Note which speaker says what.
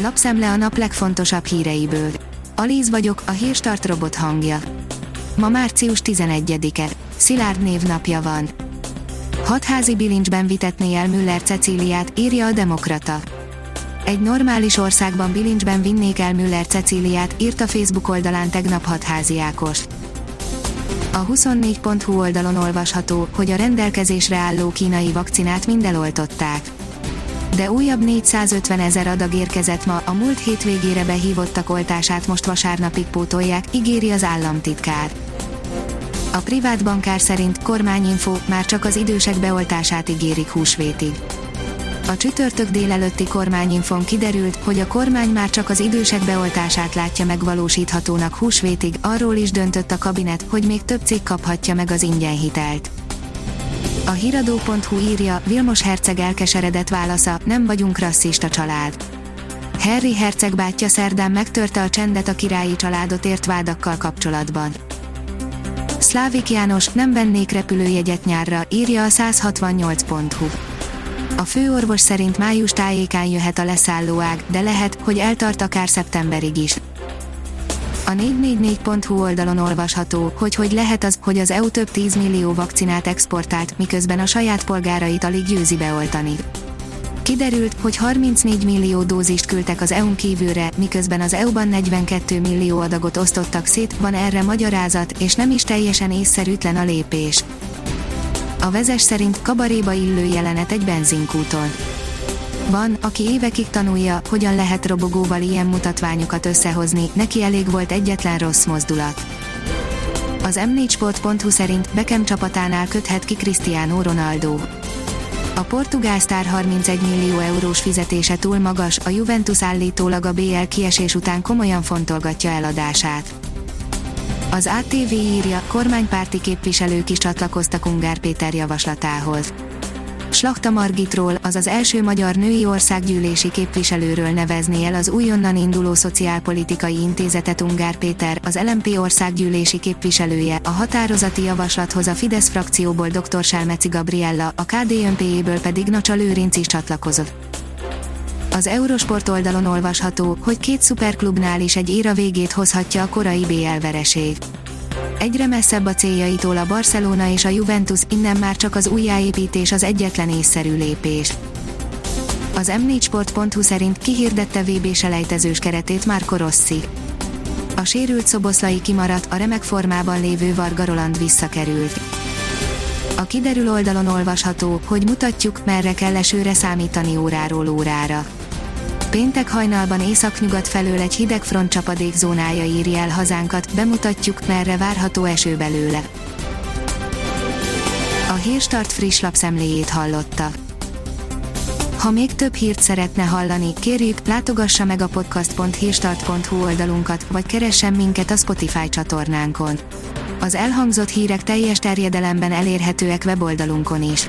Speaker 1: lapszemle a nap legfontosabb híreiből. Alíz vagyok, a hírstart robot hangja. Ma március 11-e. Szilárd névnapja van. Hatházi bilincsben vitetné el Müller Cecíliát, írja a Demokrata. Egy normális országban bilincsben vinnék el Müller Cecíliát, írta Facebook oldalán tegnap hatházi Ákos. A 24.hu oldalon olvasható, hogy a rendelkezésre álló kínai vakcinát mind eloltották. De újabb 450 ezer adag érkezett ma, a múlt hétvégére behívottak oltását most vasárnapig pótolják, ígéri az államtitkár. A privát bankár szerint kormányinfo már csak az idősek beoltását ígérik húsvétig. A csütörtök délelőtti kormányinfon kiderült, hogy a kormány már csak az idősek beoltását látja megvalósíthatónak húsvétig, arról is döntött a kabinet, hogy még több cég kaphatja meg az ingyen hitelt. A hiradó.hu írja, Vilmos herceg elkeseredett válasza, nem vagyunk rasszista család. Harry herceg bátyja szerdán megtörte a csendet a királyi családot ért vádakkal kapcsolatban. Szlávik János, nem vennék repülőjegyet nyárra, írja a 168.hu. A főorvos szerint május tájékán jöhet a leszállóág, de lehet, hogy eltart akár szeptemberig is. A 444.hu oldalon olvasható, hogy hogy lehet az, hogy az EU több 10 millió vakcinát exportált, miközben a saját polgárait alig győzi beoltani. Kiderült, hogy 34 millió dózist küldtek az EU-n kívülre, miközben az EU-ban 42 millió adagot osztottak szét, van erre magyarázat, és nem is teljesen észszerűtlen a lépés. A vezes szerint kabaréba illő jelenet egy benzinkúton. Van, aki évekig tanulja, hogyan lehet robogóval ilyen mutatványokat összehozni, neki elég volt egyetlen rossz mozdulat. Az m4sport.hu szerint Beckham csapatánál köthet ki Cristiano Ronaldo. A portugál sztár 31 millió eurós fizetése túl magas, a Juventus állítólag a BL kiesés után komolyan fontolgatja eladását. Az ATV írja, kormánypárti képviselők is csatlakoztak Ungár Péter javaslatához. Slachta Margitról, az az első magyar női országgyűlési képviselőről nevezné el az újonnan induló Szociálpolitikai Intézetet Ungár Péter, az LMP országgyűlési képviselője, a határozati javaslathoz a Fidesz frakcióból dr. Selmeci Gabriella, a KDNP-ből pedig Nacsa Lőrinc is csatlakozott. Az Eurosport oldalon olvasható, hogy két szuperklubnál is egy éra végét hozhatja a korai BL vereség. Egyre messzebb a céljaitól a Barcelona és a Juventus, innen már csak az újjáépítés az egyetlen észszerű lépés. Az m4sport.hu szerint kihirdette VB selejtezős keretét Marco Rossi. A sérült szoboszlai kimaradt, a remek formában lévő Varga Roland visszakerült. A kiderül oldalon olvasható, hogy mutatjuk, merre kell esőre számítani óráról órára Péntek hajnalban északnyugat felől egy hideg front csapadék zónája írja el hazánkat, bemutatjuk, merre várható eső belőle. A Hírstart friss lapszemléjét hallotta. Ha még több hírt szeretne hallani, kérjük, látogassa meg a podcast.hírstart.hu oldalunkat, vagy keressen minket a Spotify csatornánkon. Az elhangzott hírek teljes terjedelemben elérhetőek weboldalunkon is.